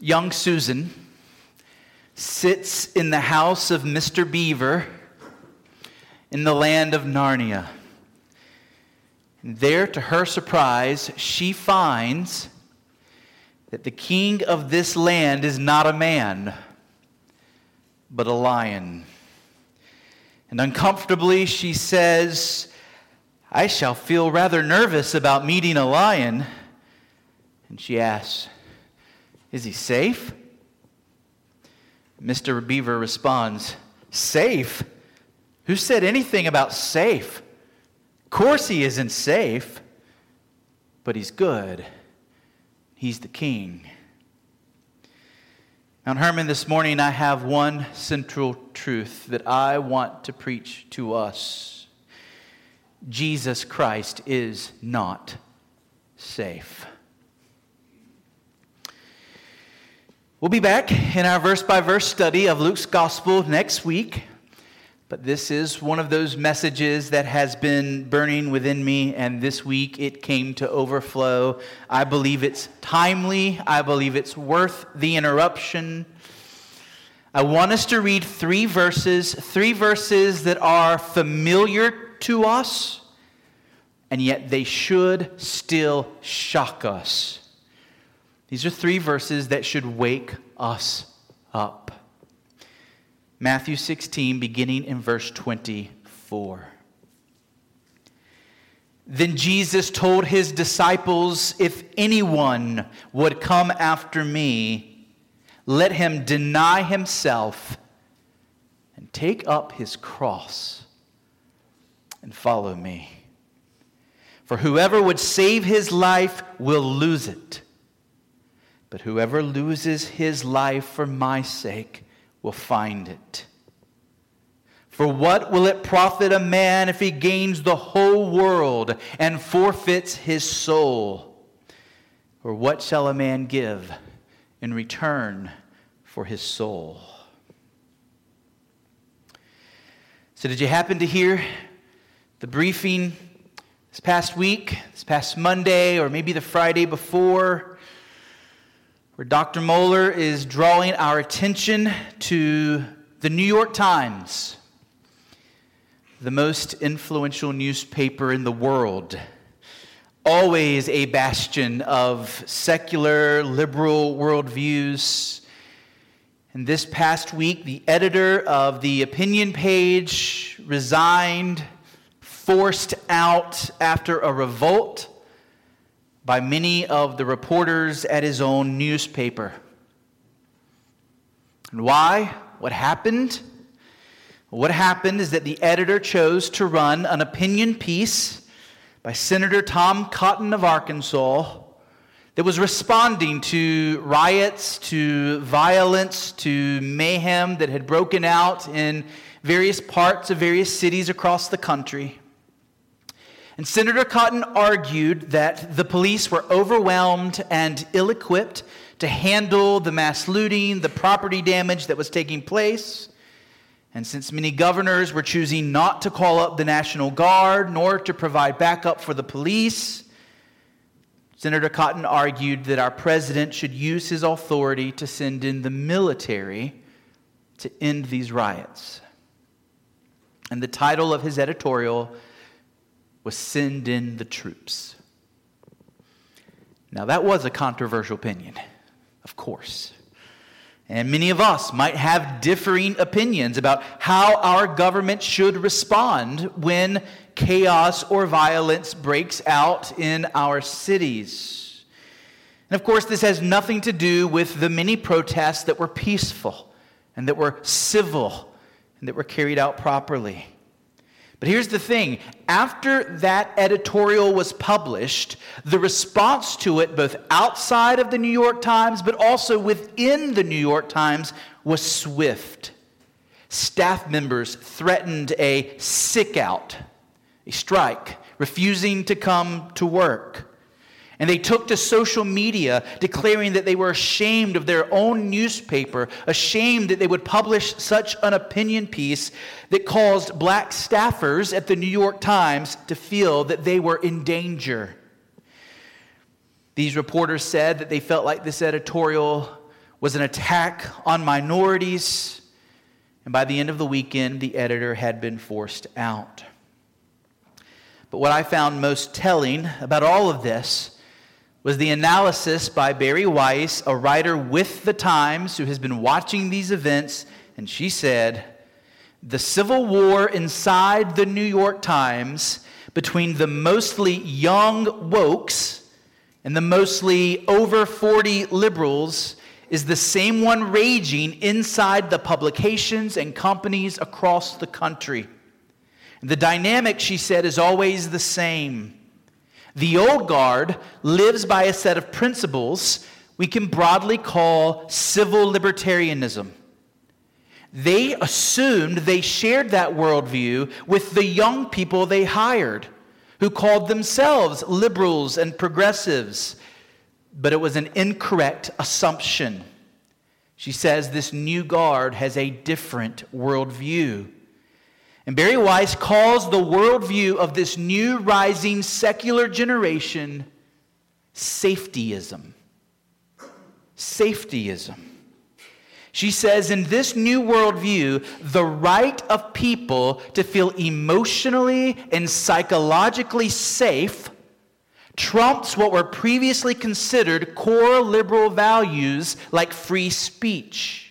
young Susan sits in the house of Mr. Beaver in the land of Narnia. And there, to her surprise, she finds that the king of this land is not a man, but a lion. And uncomfortably, she says, I shall feel rather nervous about meeting a lion. And she asks, Is he safe? Mr. Beaver responds, Safe? Who said anything about safe? Of course, he isn't safe, but he's good. He's the king. Mount Hermon, this morning I have one central truth that I want to preach to us Jesus Christ is not safe. We'll be back in our verse by verse study of Luke's gospel next week. But this is one of those messages that has been burning within me, and this week it came to overflow. I believe it's timely, I believe it's worth the interruption. I want us to read three verses, three verses that are familiar to us, and yet they should still shock us. These are three verses that should wake us up. Matthew 16, beginning in verse 24. Then Jesus told his disciples, If anyone would come after me, let him deny himself and take up his cross and follow me. For whoever would save his life will lose it but whoever loses his life for my sake will find it. For what will it profit a man if he gains the whole world and forfeits his soul? Or what shall a man give in return for his soul? So, did you happen to hear the briefing this past week, this past Monday, or maybe the Friday before? Where Dr. Mohler is drawing our attention to the New York Times, the most influential newspaper in the world, always a bastion of secular, liberal worldviews. And this past week, the editor of the opinion page resigned, forced out after a revolt by many of the reporters at his own newspaper. And why? What happened? What happened is that the editor chose to run an opinion piece by Senator Tom Cotton of Arkansas that was responding to riots, to violence, to mayhem that had broken out in various parts of various cities across the country. And Senator Cotton argued that the police were overwhelmed and ill equipped to handle the mass looting, the property damage that was taking place. And since many governors were choosing not to call up the National Guard nor to provide backup for the police, Senator Cotton argued that our president should use his authority to send in the military to end these riots. And the title of his editorial was send in the troops. Now, that was a controversial opinion, of course. And many of us might have differing opinions about how our government should respond when chaos or violence breaks out in our cities. And of course, this has nothing to do with the many protests that were peaceful and that were civil and that were carried out properly. But here's the thing after that editorial was published, the response to it, both outside of the New York Times but also within the New York Times, was swift. Staff members threatened a sick out, a strike, refusing to come to work. And they took to social media declaring that they were ashamed of their own newspaper, ashamed that they would publish such an opinion piece that caused black staffers at the New York Times to feel that they were in danger. These reporters said that they felt like this editorial was an attack on minorities, and by the end of the weekend, the editor had been forced out. But what I found most telling about all of this was the analysis by Bari Weiss, a writer with the Times who has been watching these events, and she said, The civil war inside the New York Times between the mostly young wokes and the mostly over 40 liberals is the same one raging inside the publications and companies across the country. The dynamic, she said, is always the same. The old guard lives by a set of principles we can broadly call civil libertarianism. They assumed they shared that worldview with the young people they hired, who called themselves liberals and progressives. But it was an incorrect assumption. She says this new guard has a different worldview. And Bari Weiss calls the worldview of this new rising secular generation safetyism. Safetyism. She says, in this new worldview, the right of people to feel emotionally and psychologically safe trumps what were previously considered core liberal values like free speech.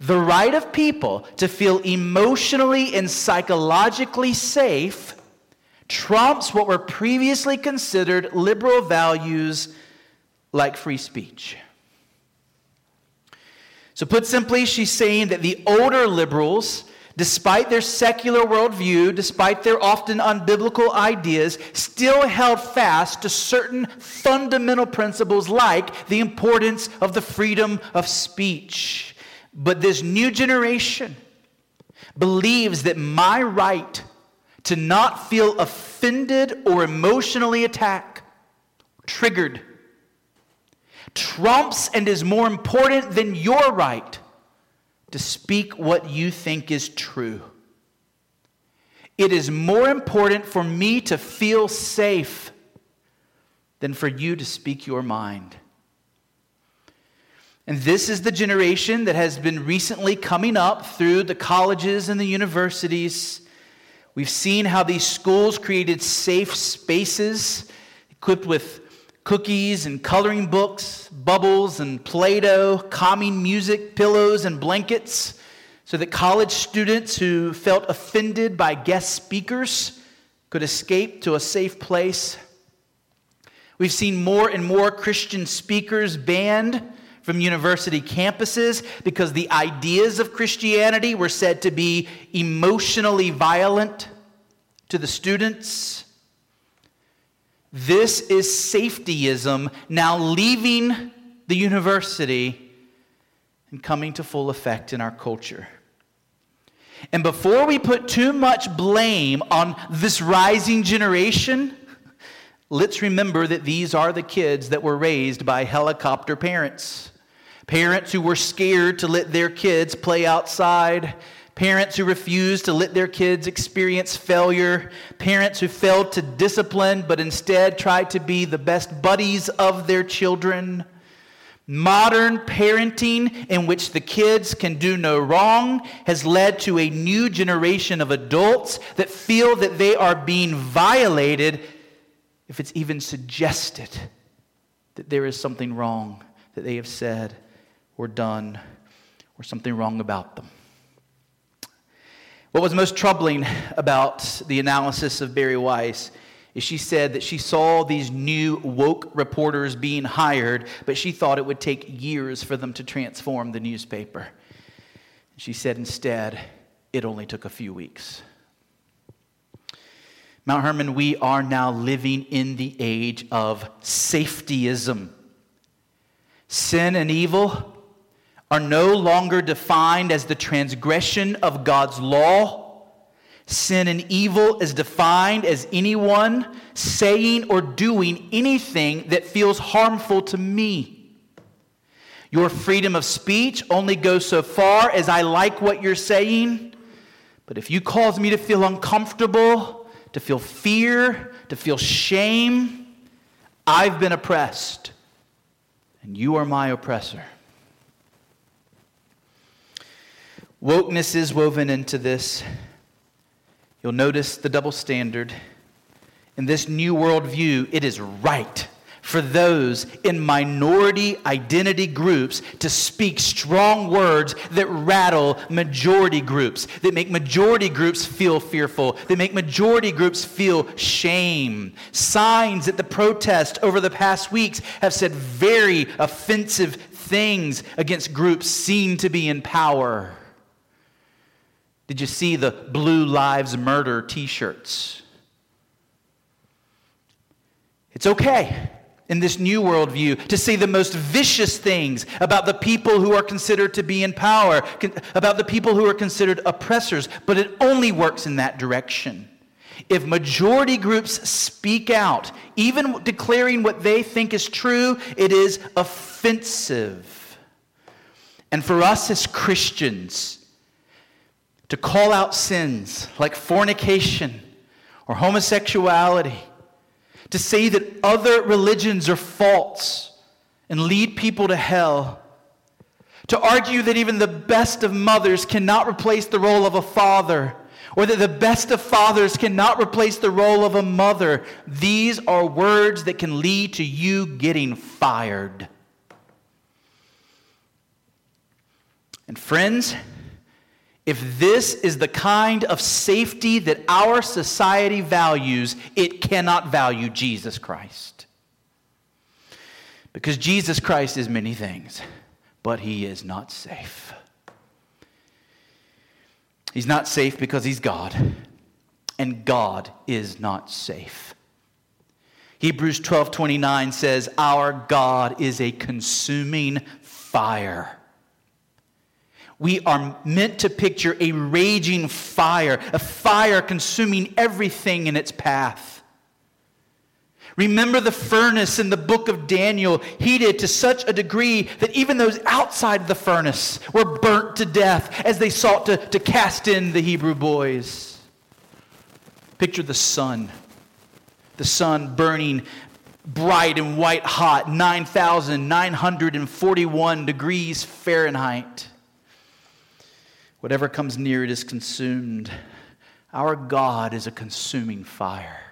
The right of people to feel emotionally and psychologically safe trumps what were previously considered liberal values like free speech. So, put simply, she's saying that the older liberals, despite their secular worldview, despite their often unbiblical ideas, still held fast to certain fundamental principles like the importance of the freedom of speech. But this new generation believes that my right to not feel offended or emotionally attacked, triggered, trumps and is more important than your right to speak what you think is true. It is more important for me to feel safe than for you to speak your mind. And this is the generation that has been recently coming up through the colleges and the universities. We've seen how these schools created safe spaces equipped with cookies and coloring books, bubbles and Play Doh, calming music, pillows, and blankets, so that college students who felt offended by guest speakers could escape to a safe place. We've seen more and more Christian speakers banned from university campuses because the ideas of Christianity were said to be emotionally violent to the students. This is safetyism now leaving the university and coming to full effect in our culture. And before we put too much blame on this rising generation, let's remember that these are the kids that were raised by helicopter parents. Parents who were scared to let their kids play outside. Parents who refused to let their kids experience failure, parents who failed to discipline but instead tried to be the best buddies of their children. Modern parenting, in which the kids can do no wrong, has led to a new generation of adults that feel that they are being violated if it's even suggested that there is something wrong that they have said or done or something wrong about them. What was most troubling about the analysis of Bari Weiss is she said that she saw these new woke reporters being hired, but she thought it would take years for them to transform the newspaper. She said instead, it only took a few weeks. Mount Hermon, we are now living in the age of safetyism. Sin and evil are no longer defined as the transgression of God's law. Sin and evil is defined as anyone saying or doing anything that feels harmful to me. Your freedom of speech only goes so far as I like what you're saying. But if you cause me to feel uncomfortable, to feel fear, to feel shame, I've been oppressed. and you are my oppressor. Wokeness is woven into this. You'll notice the double standard. In this new worldview, it is right for those in minority identity groups to speak strong words that rattle majority groups, that make majority groups feel fearful, that make majority groups feel shame. Signs at the protest over the past weeks have said very offensive things against groups seen to be in power. Did you see the Blue Lives Murder t shirts? It's okay in this new worldview to say the most vicious things about the people who are considered to be in power, about the people who are considered oppressors, but it only works in that direction. If majority groups speak out, even declaring what they think is true, it is offensive. And for us as Christians, to call out sins like fornication or homosexuality, to say that other religions are false and lead people to hell, to argue that even the best of mothers cannot replace the role of a father, or that the best of fathers cannot replace the role of a mother, these are words that can lead to you getting fired. And friends, if this is the kind of safety that our society values, it cannot value Jesus Christ. Because Jesus Christ is many things, but he is not safe. He's not safe because he's God, and God is not safe. Hebrews 12 29 says, Our God is a consuming fire. We are meant to picture a raging fire, a fire consuming everything in its path. Remember the furnace in the book of Daniel, heated to such a degree that even those outside the furnace were burnt to death as they sought to, to cast in the Hebrew boys. Picture the sun, the sun burning bright and white hot, 9,941 degrees Fahrenheit. Whatever comes near it is consumed. Our God is a consuming fire.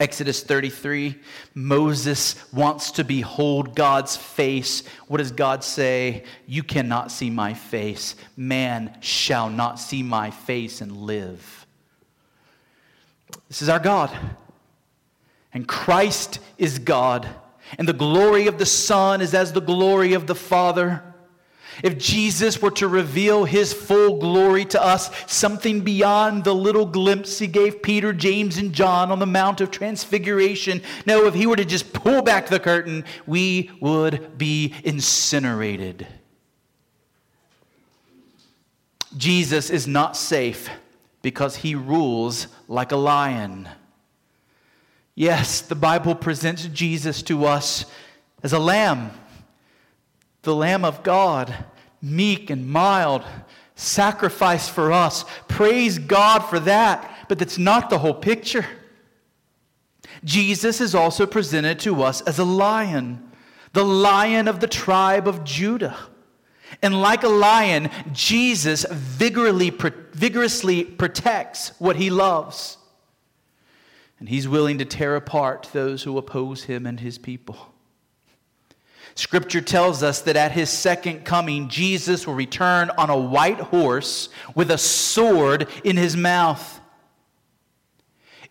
Exodus 33, Moses wants to behold God's face. What does God say? You cannot see my face. Man shall not see my face and live. This is our God. And Christ is God. And the glory of the Son is as the glory of the Father. If Jesus were to reveal his full glory to us, something beyond the little glimpse he gave Peter, James, and John on the Mount of Transfiguration, no, if he were to just pull back the curtain, we would be incinerated. Jesus is not safe because he rules like a lion. Yes, the Bible presents Jesus to us as a lamb the Lamb of God, meek and mild, sacrificed for us. Praise God for that, but that's not the whole picture. Jesus is also presented to us as a lion, the lion of the tribe of Judah. And like a lion, Jesus vigorously protects what he loves. And he's willing to tear apart those who oppose him and his people. Scripture tells us that at his second coming, Jesus will return on a white horse with a sword in his mouth.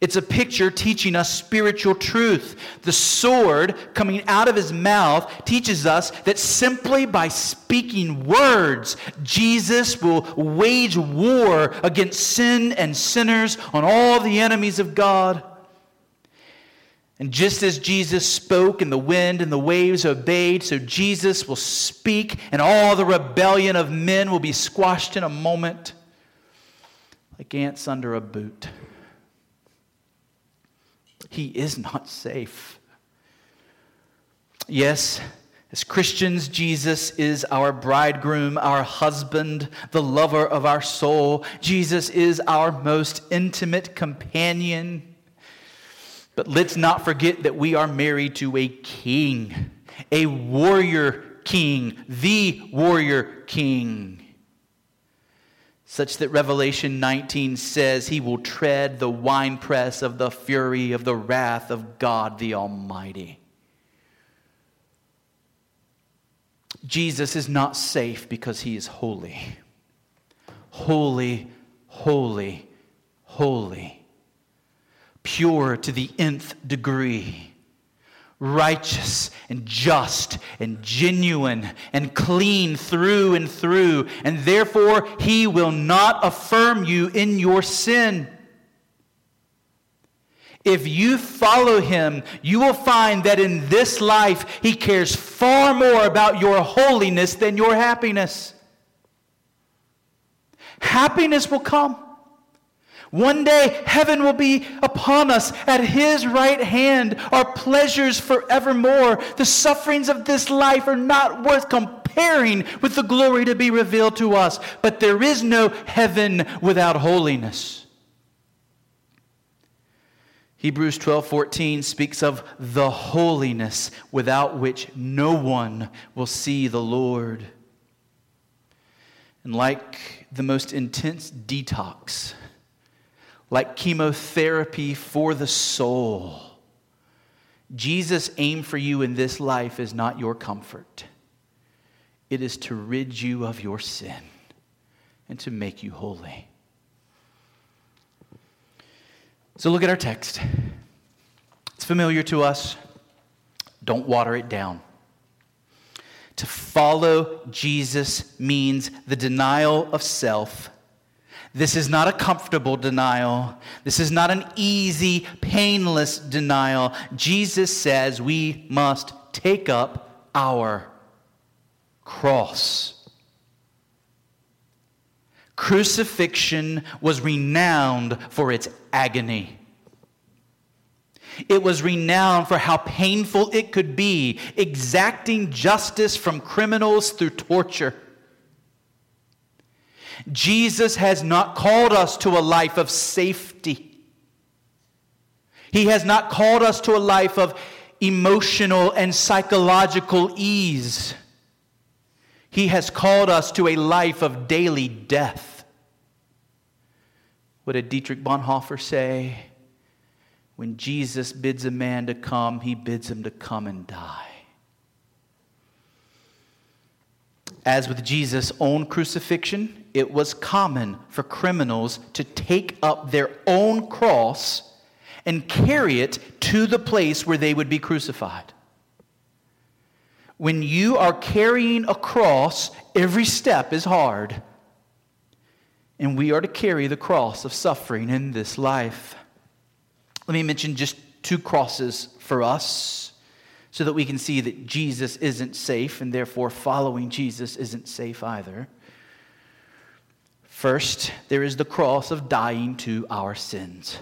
It's a picture teaching us spiritual truth. The sword coming out of his mouth teaches us that simply by speaking words, Jesus will wage war against sin and sinners on all the enemies of God. And just as Jesus spoke and the wind and the waves obeyed, so Jesus will speak and all the rebellion of men will be squashed in a moment like ants under a boot. He is not safe. Yes, as Christians, Jesus is our bridegroom, our husband, the lover of our soul. Jesus is our most intimate companion. But let's not forget that we are married to a king. a warrior king, the warrior king. Such that Revelation 19 says he will tread the winepress of the fury of the wrath of God the Almighty. Jesus is not safe because he is holy. Holy, holy, holy. Pure to the nth degree righteous and just and genuine and clean through and through, and therefore he will not affirm you in your sin. If you follow him, you will find that in this life he cares far more about your holiness than your happiness. Happiness will come. One day, heaven will be upon us. At his right hand our pleasures forevermore. The sufferings of this life are not worth comparing with the glory to be revealed to us. But there is no heaven without holiness. Hebrews 12:14 speaks of the holiness without which no one will see the Lord. And like the most intense detox, like chemotherapy for the soul. Jesus' aim for you in this life is not your comfort, it is to rid you of your sin and to make you holy. So look at our text. It's familiar to us. Don't water it down. To follow Jesus means the denial of self this is not a comfortable denial. This is not an easy, painless denial. Jesus says we must take up our cross. Crucifixion was renowned for its agony. It was renowned for how painful it could be, exacting justice from criminals through torture. Jesus has not called us to a life of safety. He has not called us to a life of emotional and psychological ease. He has called us to a life of daily death. What did Dietrich Bonhoeffer say? When Jesus bids a man to come, he bids him to come and die. As with Jesus' own crucifixion, it was common for criminals to take up their own cross and carry it to the place where they would be crucified. When you are carrying a cross, every step is hard. And we are to carry the cross of suffering in this life. Let me mention just two crosses for us so that we can see that Jesus isn't safe and therefore following Jesus isn't safe either. First, there is the cross of dying to our sins.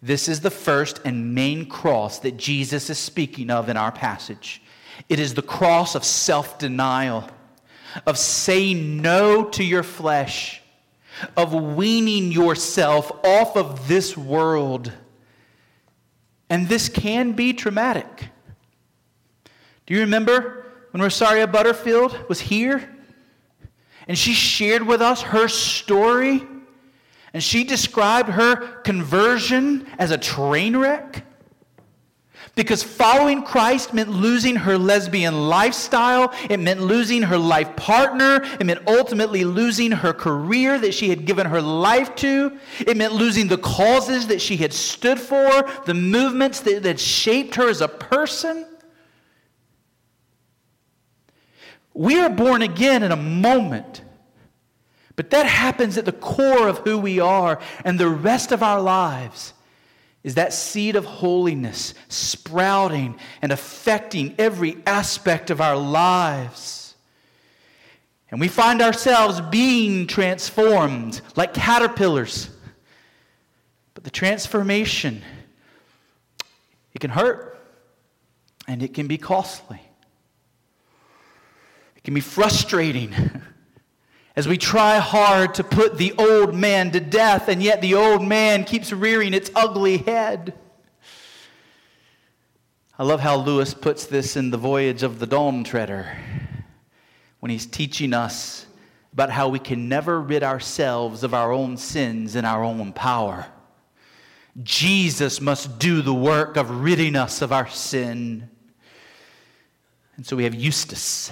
This is the first and main cross that Jesus is speaking of in our passage. It is the cross of self denial, of saying no to your flesh, of weaning yourself off of this world and this can be traumatic. Do you remember when Rosaria Butterfield was here? And she shared with us her story. And she described her conversion as a train wreck. Because following Christ meant losing her lesbian lifestyle. It meant losing her life partner. It meant ultimately losing her career that she had given her life to. It meant losing the causes that she had stood for, the movements that, that shaped her as a person. We are born again in a moment. But that happens at the core of who we are and the rest of our lives is that seed of holiness sprouting and affecting every aspect of our lives. And we find ourselves being transformed like caterpillars. But the transformation, it can hurt and it can be costly. It can be frustrating. as we try hard to put the old man to death, and yet the old man keeps rearing its ugly head. I love how Lewis puts this in The Voyage of the Dawn Treader when he's teaching us about how we can never rid ourselves of our own sins in our own power. Jesus must do the work of ridding us of our sin. And so we have Eustace,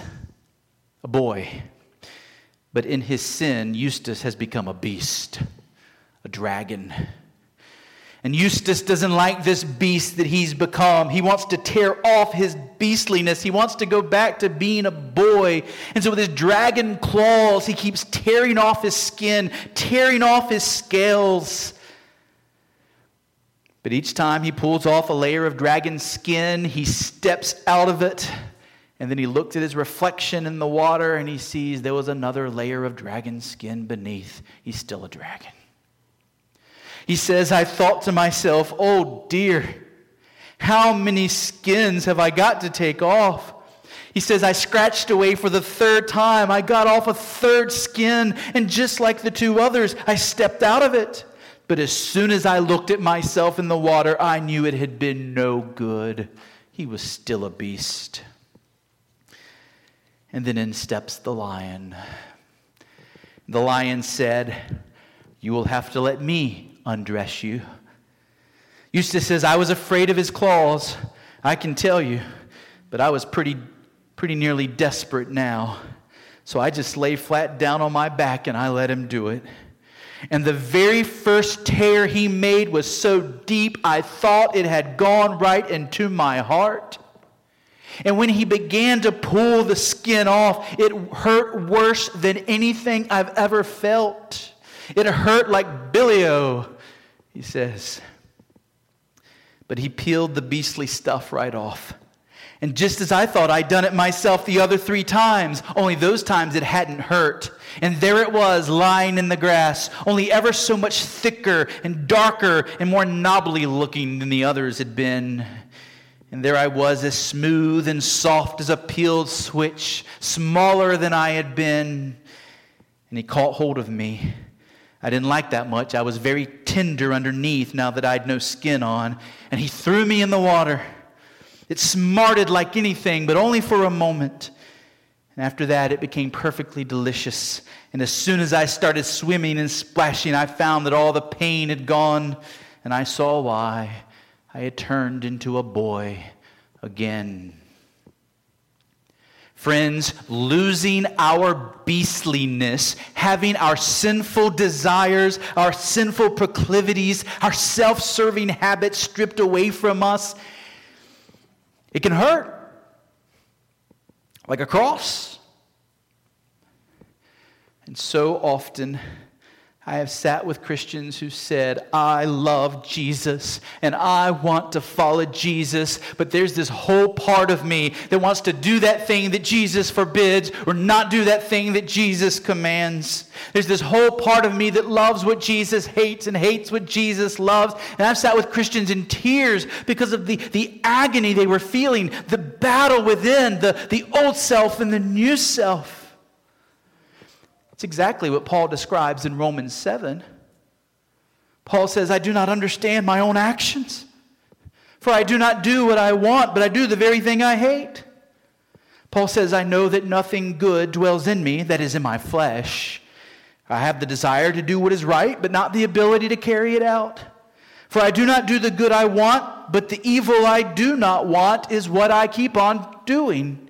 a boy. But in his sin, Eustace has become a beast, a dragon. And Eustace doesn't like this beast that he's become. He wants to tear off his beastliness. He wants to go back to being a boy. And so, with his dragon claws, he keeps tearing off his skin, tearing off his scales. But each time he pulls off a layer of dragon skin, he steps out of it. And then he looked at his reflection in the water and he sees there was another layer of dragon skin beneath. He's still a dragon. He says, I thought to myself, oh dear, how many skins have I got to take off? He says, I scratched away for the third time. I got off a third skin, and just like the two others, I stepped out of it. But as soon as I looked at myself in the water, I knew it had been no good. He was still a beast. And then in steps the lion. The lion said, You will have to let me undress you. Eustace says, I was afraid of his claws, I can tell you, but I was pretty, pretty nearly desperate now. So I just lay flat down on my back and I let him do it. And the very first tear he made was so deep, I thought it had gone right into my heart. And when he began to pull the skin off, it hurt worse than anything I've ever felt. It hurt like bilio, he says. But he peeled the beastly stuff right off. And just as I thought I'd done it myself the other three times, only those times it hadn't hurt. And there it was, lying in the grass, only ever so much thicker and darker and more knobbly looking than the others had been. And there I was, as smooth and soft as a peeled switch, smaller than I had been. And he caught hold of me I didn't like that much. I was very tender underneath now that I'd no skin on. And he threw me in the water. It smarted like anything, but only for a moment. And after that, it became perfectly delicious. And as soon as I started swimming and splashing, I found that all the pain had gone. And I saw why. I had turned into a boy again. Friends, losing our beastliness, having our sinful desires, our sinful proclivities, our self serving habits stripped away from us, it can hurt. Like a cross. And so often, I have sat with Christians who said, I love Jesus and I want to follow Jesus, but there's this whole part of me that wants to do that thing that Jesus forbids or not do that thing that Jesus commands. There's this whole part of me that loves what Jesus hates and hates what Jesus loves. And I've sat with Christians in tears because of the, the agony they were feeling, the battle within, the, the old self and the new self. It's exactly what Paul describes in Romans 7. Paul says, I do not understand my own actions, for I do not do what I want, but I do the very thing I hate. Paul says, I know that nothing good dwells in me, that is in my flesh. I have the desire to do what is right, but not the ability to carry it out. For I do not do the good I want, but the evil I do not want is what I keep on doing.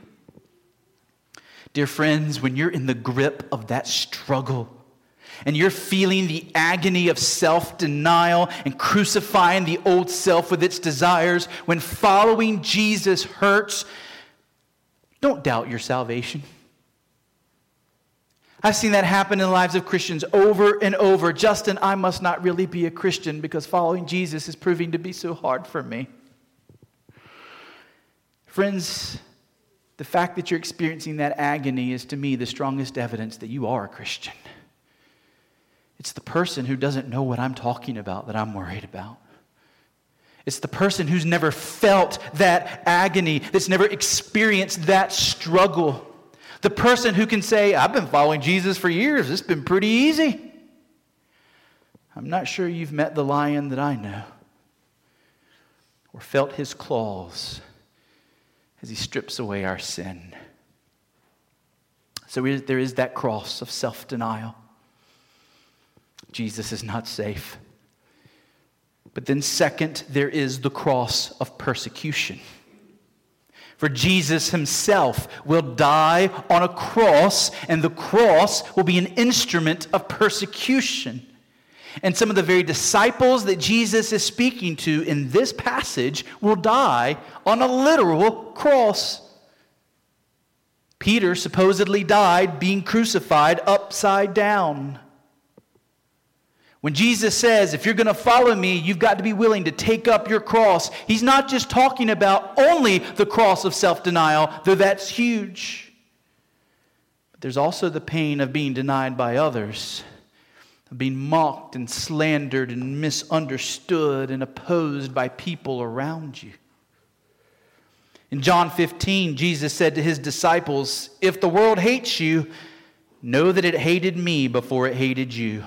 Dear friends, when you're in the grip of that struggle, and you're feeling the agony of self denial and crucifying the old self with its desires, when following Jesus hurts, don't doubt your salvation. I've seen that happen in the lives of Christians over and over. Justin, I must not really be a Christian because following Jesus is proving to be so hard for me. Friends, the fact that you're experiencing that agony is to me the strongest evidence that you are a Christian. It's the person who doesn't know what I'm talking about that I'm worried about. It's the person who's never felt that agony, that's never experienced that struggle. The person who can say, I've been following Jesus for years, it's been pretty easy. I'm not sure you've met the lion that I know or felt his claws as he strips away our sin. So there is that cross of self denial. Jesus is not safe. But then, second, there is the cross of persecution. For Jesus himself will die on a cross, and the cross will be an instrument of persecution. And some of the very disciples that Jesus is speaking to in this passage will die on a literal cross. Peter supposedly died being crucified upside down. When Jesus says, if you're going to follow me, you've got to be willing to take up your cross, he's not just talking about only the cross of self denial, though that's huge. But there's also the pain of being denied by others, of being mocked and slandered and misunderstood and opposed by people around you. In John 15, Jesus said to his disciples, If the world hates you, know that it hated me before it hated you.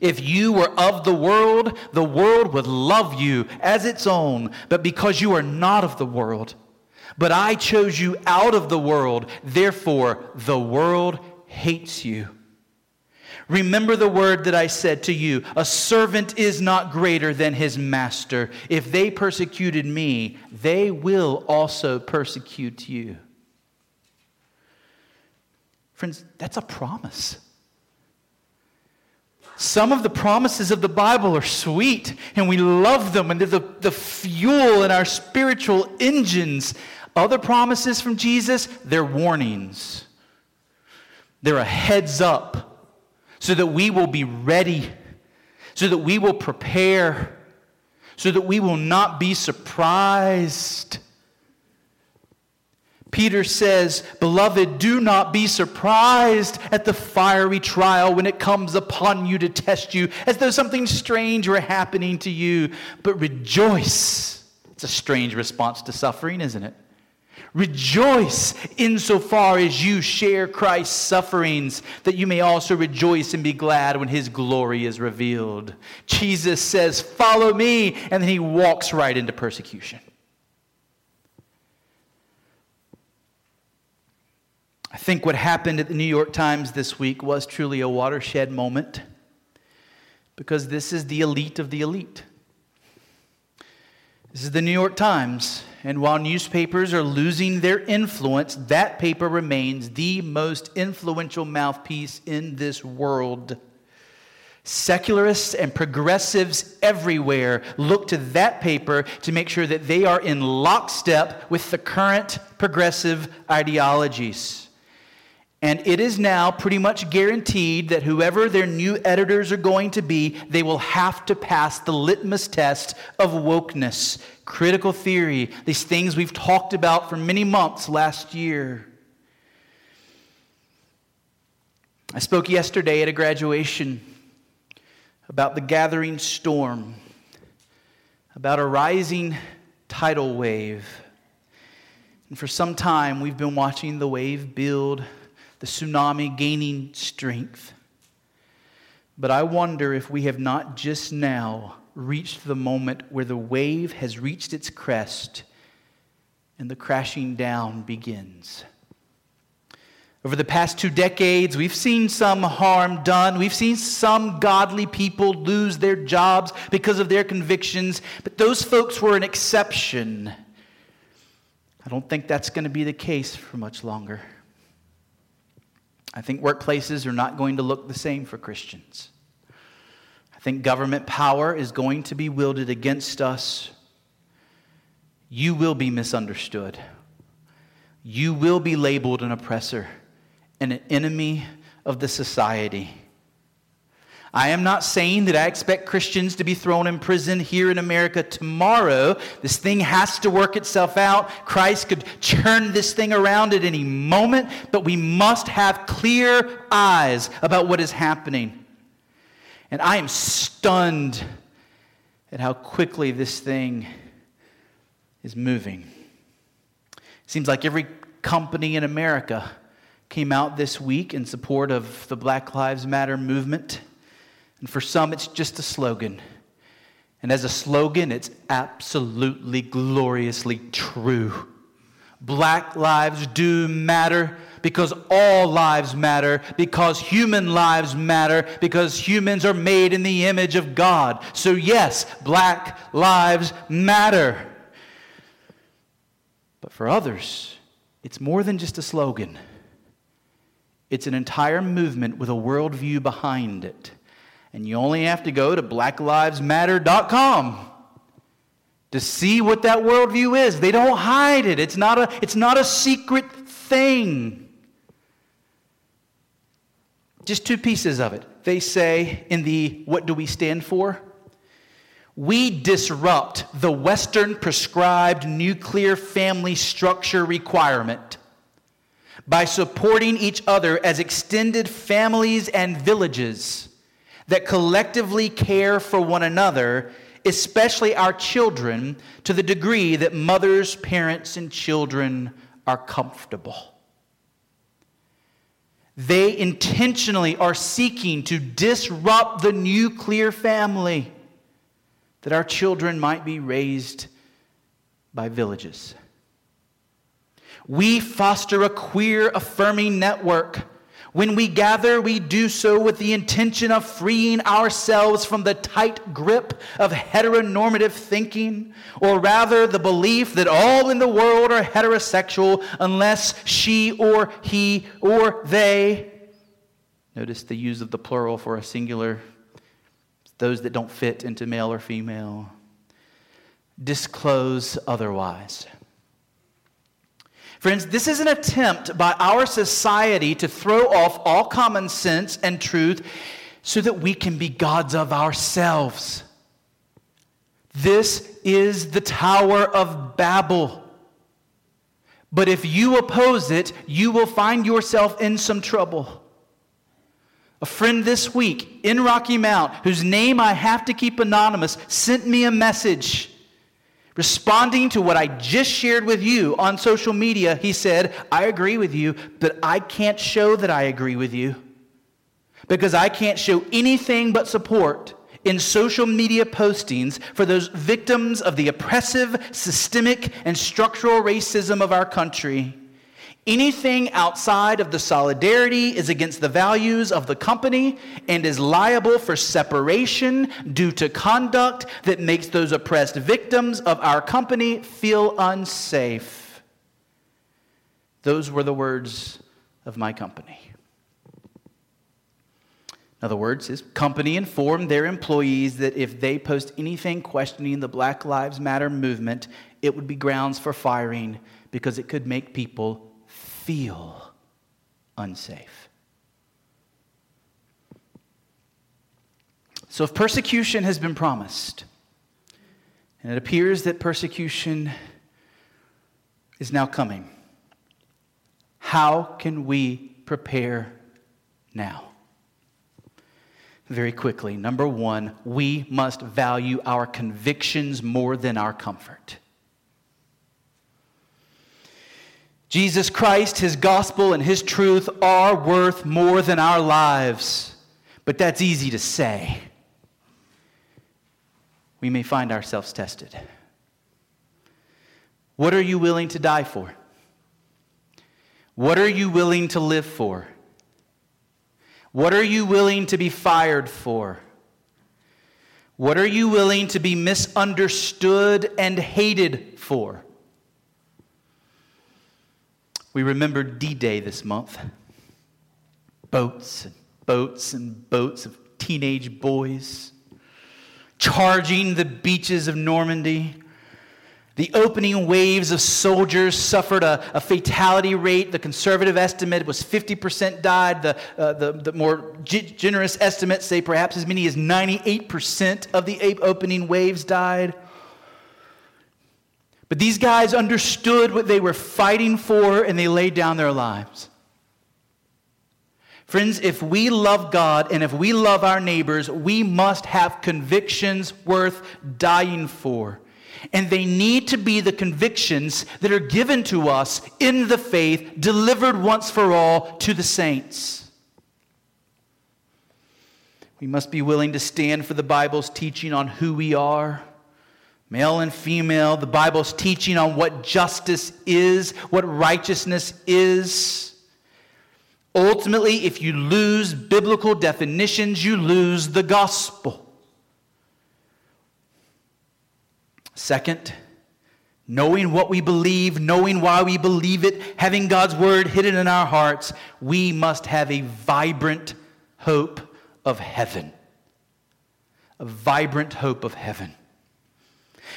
If you were of the world, the world would love you as its own. But because you are not of the world, but I chose you out of the world, therefore the world hates you. Remember the word that I said to you a servant is not greater than his master. If they persecuted me, they will also persecute you. Friends, that's a promise. Some of the promises of the Bible are sweet and we love them and they're the, the fuel in our spiritual engines. Other promises from Jesus, they're warnings. They're a heads up so that we will be ready, so that we will prepare, so that we will not be surprised. Peter says, Beloved, do not be surprised at the fiery trial when it comes upon you to test you, as though something strange were happening to you, but rejoice. It's a strange response to suffering, isn't it? Rejoice insofar as you share Christ's sufferings, that you may also rejoice and be glad when his glory is revealed. Jesus says, Follow me, and then he walks right into persecution. I think what happened at the New York Times this week was truly a watershed moment because this is the elite of the elite. This is the New York Times, and while newspapers are losing their influence, that paper remains the most influential mouthpiece in this world. Secularists and progressives everywhere look to that paper to make sure that they are in lockstep with the current progressive ideologies. And it is now pretty much guaranteed that whoever their new editors are going to be, they will have to pass the litmus test of wokeness, critical theory, these things we've talked about for many months last year. I spoke yesterday at a graduation about the gathering storm, about a rising tidal wave. And for some time, we've been watching the wave build the tsunami gaining strength. But I wonder if we have not just now reached the moment where the wave has reached its crest and the crashing down begins. Over the past two decades, we've seen some harm done. We've seen some godly people lose their jobs because of their convictions, but those folks were an exception. I don't think that's going to be the case for much longer. I think workplaces are not going to look the same for Christians. I think government power is going to be wielded against us. You will be misunderstood. You will be labeled an oppressor and an enemy of the society. I am not saying that I expect Christians to be thrown in prison here in America tomorrow. This thing has to work itself out. Christ could turn this thing around at any moment, but we must have clear eyes about what is happening. And I am stunned at how quickly this thing is moving. It seems like every company in America came out this week in support of the Black Lives Matter movement. And for some, it's just a slogan. And as a slogan, it's absolutely gloriously true. Black lives do matter because all lives matter, because human lives matter, because humans are made in the image of God. So, yes, black lives matter. But for others, it's more than just a slogan, it's an entire movement with a worldview behind it. And you only have to go to blacklivesmatter.com to see what that worldview is. They don't hide it, it's not a, it's not a secret thing. Just two pieces of it. They say in the What Do We Stand For? We disrupt the Western prescribed nuclear family structure requirement by supporting each other as extended families and villages that collectively care for one another, especially our children, to the degree that mothers, parents, and children are comfortable. They intentionally are seeking to disrupt the nuclear family that our children might be raised by villages. We foster a queer affirming network when we gather, we do so with the intention of freeing ourselves from the tight grip of heteronormative thinking, or rather the belief that all in the world are heterosexual unless she or he or they. Notice the use of the plural for a singular, those that don't fit into male or female. Disclose otherwise. Friends, this is an attempt by our society to throw off all common sense and truth so that we can be gods of ourselves. This is the Tower of Babel. But if you oppose it, you will find yourself in some trouble. A friend this week in Rocky Mount, whose name I have to keep anonymous, sent me a message Responding to what I just shared with you on social media, he said, I agree with you, but I can't show that I agree with you because I can't show anything but support in social media postings for those victims of the oppressive, systemic, and structural racism of our country. Anything outside of the solidarity is against the values of the company and is liable for separation due to conduct that makes those oppressed victims of our company feel unsafe. Those were the words of my company. In other words, his company informed their employees that if they post anything questioning the Black Lives Matter movement, it would be grounds for firing because it could make people feel unsafe. So, if persecution has been promised, and it appears that persecution is now coming, how can we prepare now? Very quickly, number one, we must value our convictions more than our comfort. Jesus Christ, His gospel, and His truth are worth more than our lives. But that's easy to say. We may find ourselves tested. What are you willing to die for? What are you willing to live for? What are you willing to be fired for? What are you willing to be misunderstood and hated for? We remember D Day this month. Boats and boats and boats of teenage boys charging the beaches of Normandy. The opening waves of soldiers suffered a, a, fatality rate. The conservative estimate was 50% died. The, uh, the, the, more g- generous estimates say perhaps as many as 98% of the opening waves died. But these guys understood what they were fighting for and they laid down their lives. Friends, if we love God and if we love our neighbors, we must have convictions worth dying for. And they need to be the convictions that are given to us in the faith, delivered once for all to the saints. We must be willing to stand for the Bible's teaching on who we are Male and female, the Bible's teaching on what justice is, what righteousness is. Ultimately, if you lose biblical definitions, you lose the gospel. Second, knowing what we believe, knowing why we believe it, having God's word hidden in our hearts, we must have a vibrant hope of heaven. A vibrant hope of heaven.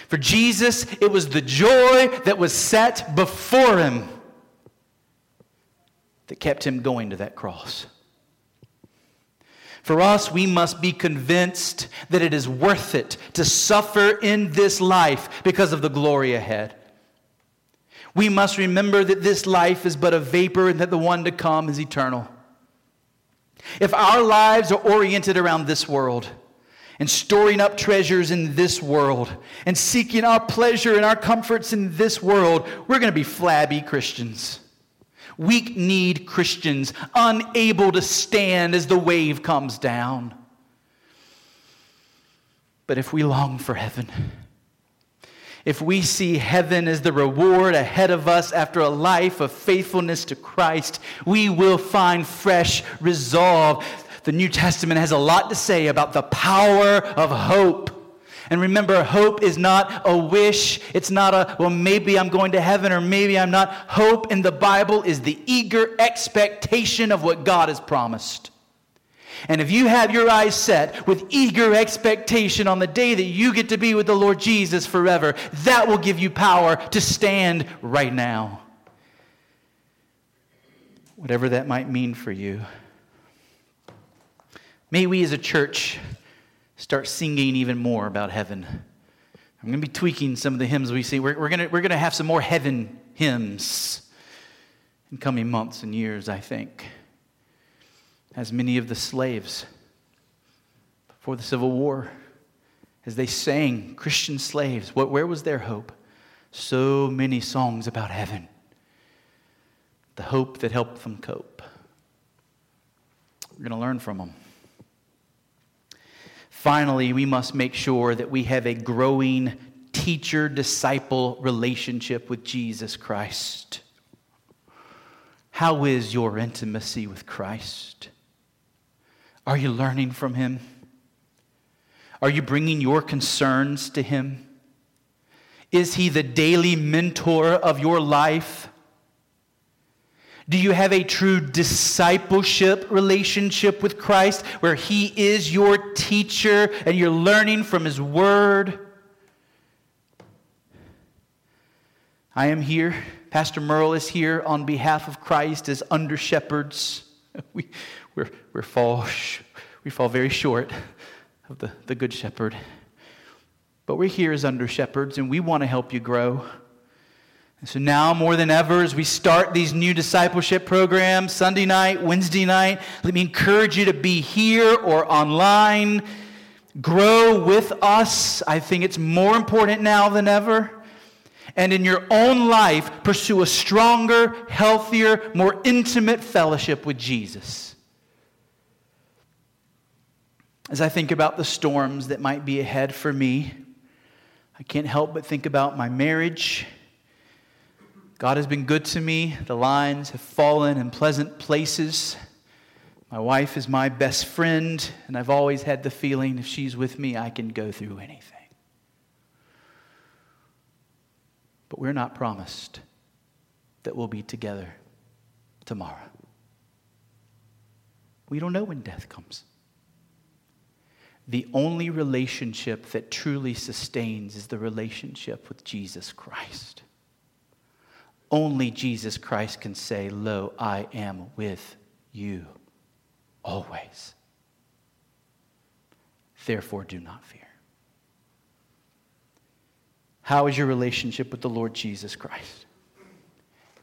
For Jesus, it was the joy that was set before him that kept him going to that cross. For us, we must be convinced that it is worth it to suffer in this life because of the glory ahead. We must remember that this life is but a vapor and that the one to come is eternal. If our lives are oriented around this world, and storing up treasures in this world and seeking our pleasure and our comforts in this world, we're going to be flabby Christians. Weak kneed Christians, unable to stand as the wave comes down. But if we long for heaven, if we see heaven as the reward ahead of us after a life of faithfulness to Christ, we will find fresh resolve the New Testament has a lot to say about the power of hope. And remember, hope is not a wish. It's not a, well, maybe I'm going to heaven or maybe I'm not. Hope in the Bible is the eager expectation of what God has promised. And if you have your eyes set with eager expectation on the day that you get to be with the Lord Jesus forever, that will give you power to stand right now. Whatever that might mean for you. May we as a church start singing even more about heaven. I'm going to be tweaking some of the hymns we sing. We're, we're, going to, we're going to have some more heaven hymns in coming months and years, I think. As many of the slaves before the Civil War, as they sang, Christian slaves, what, where was their hope? So many songs about heaven, the hope that helped them cope. We're going to learn from them. Finally, we must make sure that we have a growing teacher disciple relationship with Jesus Christ. How is your intimacy with Christ? Are you learning from Him? Are you bringing your concerns to Him? Is He the daily mentor of your life? Do you have a true discipleship relationship with Christ where He is your teacher and you're learning from His Word? I am here. Pastor Merle is here on behalf of Christ as under shepherds. We, we're, we're fall, we fall very short of the, the Good Shepherd. But we're here as under shepherds, and we want to help you grow. And so now, more than ever, as we start these new discipleship programs, Sunday night, Wednesday night, let me encourage you to be here or online. Grow with us. I think it's more important now than ever. And in your own life, pursue a stronger, healthier, more intimate fellowship with Jesus. As I think about the storms that might be ahead for me, I can't help but think about my marriage God has been good to me. The lines have fallen in pleasant places. My wife is my best friend, and I've always had the feeling if she's with me, I can go through anything. But we're not promised that we'll be together tomorrow. We don't know when death comes. the only relationship that truly sustains is the relationship with Jesus Christ. Only Jesus Christ can say, Lo, I am with you always. Therefore, do not fear. How is your relationship with the Lord Jesus Christ?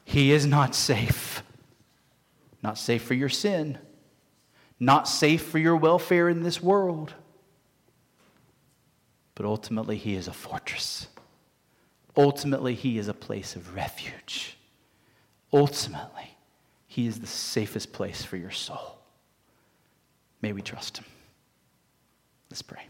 He is not safe. Not safe for your sin, not safe for your welfare in this world. But ultimately, He is a fortress. Ultimately, He is a place of refuge. Ultimately, He is the safest place for your soul. May we trust Him. Let's pray.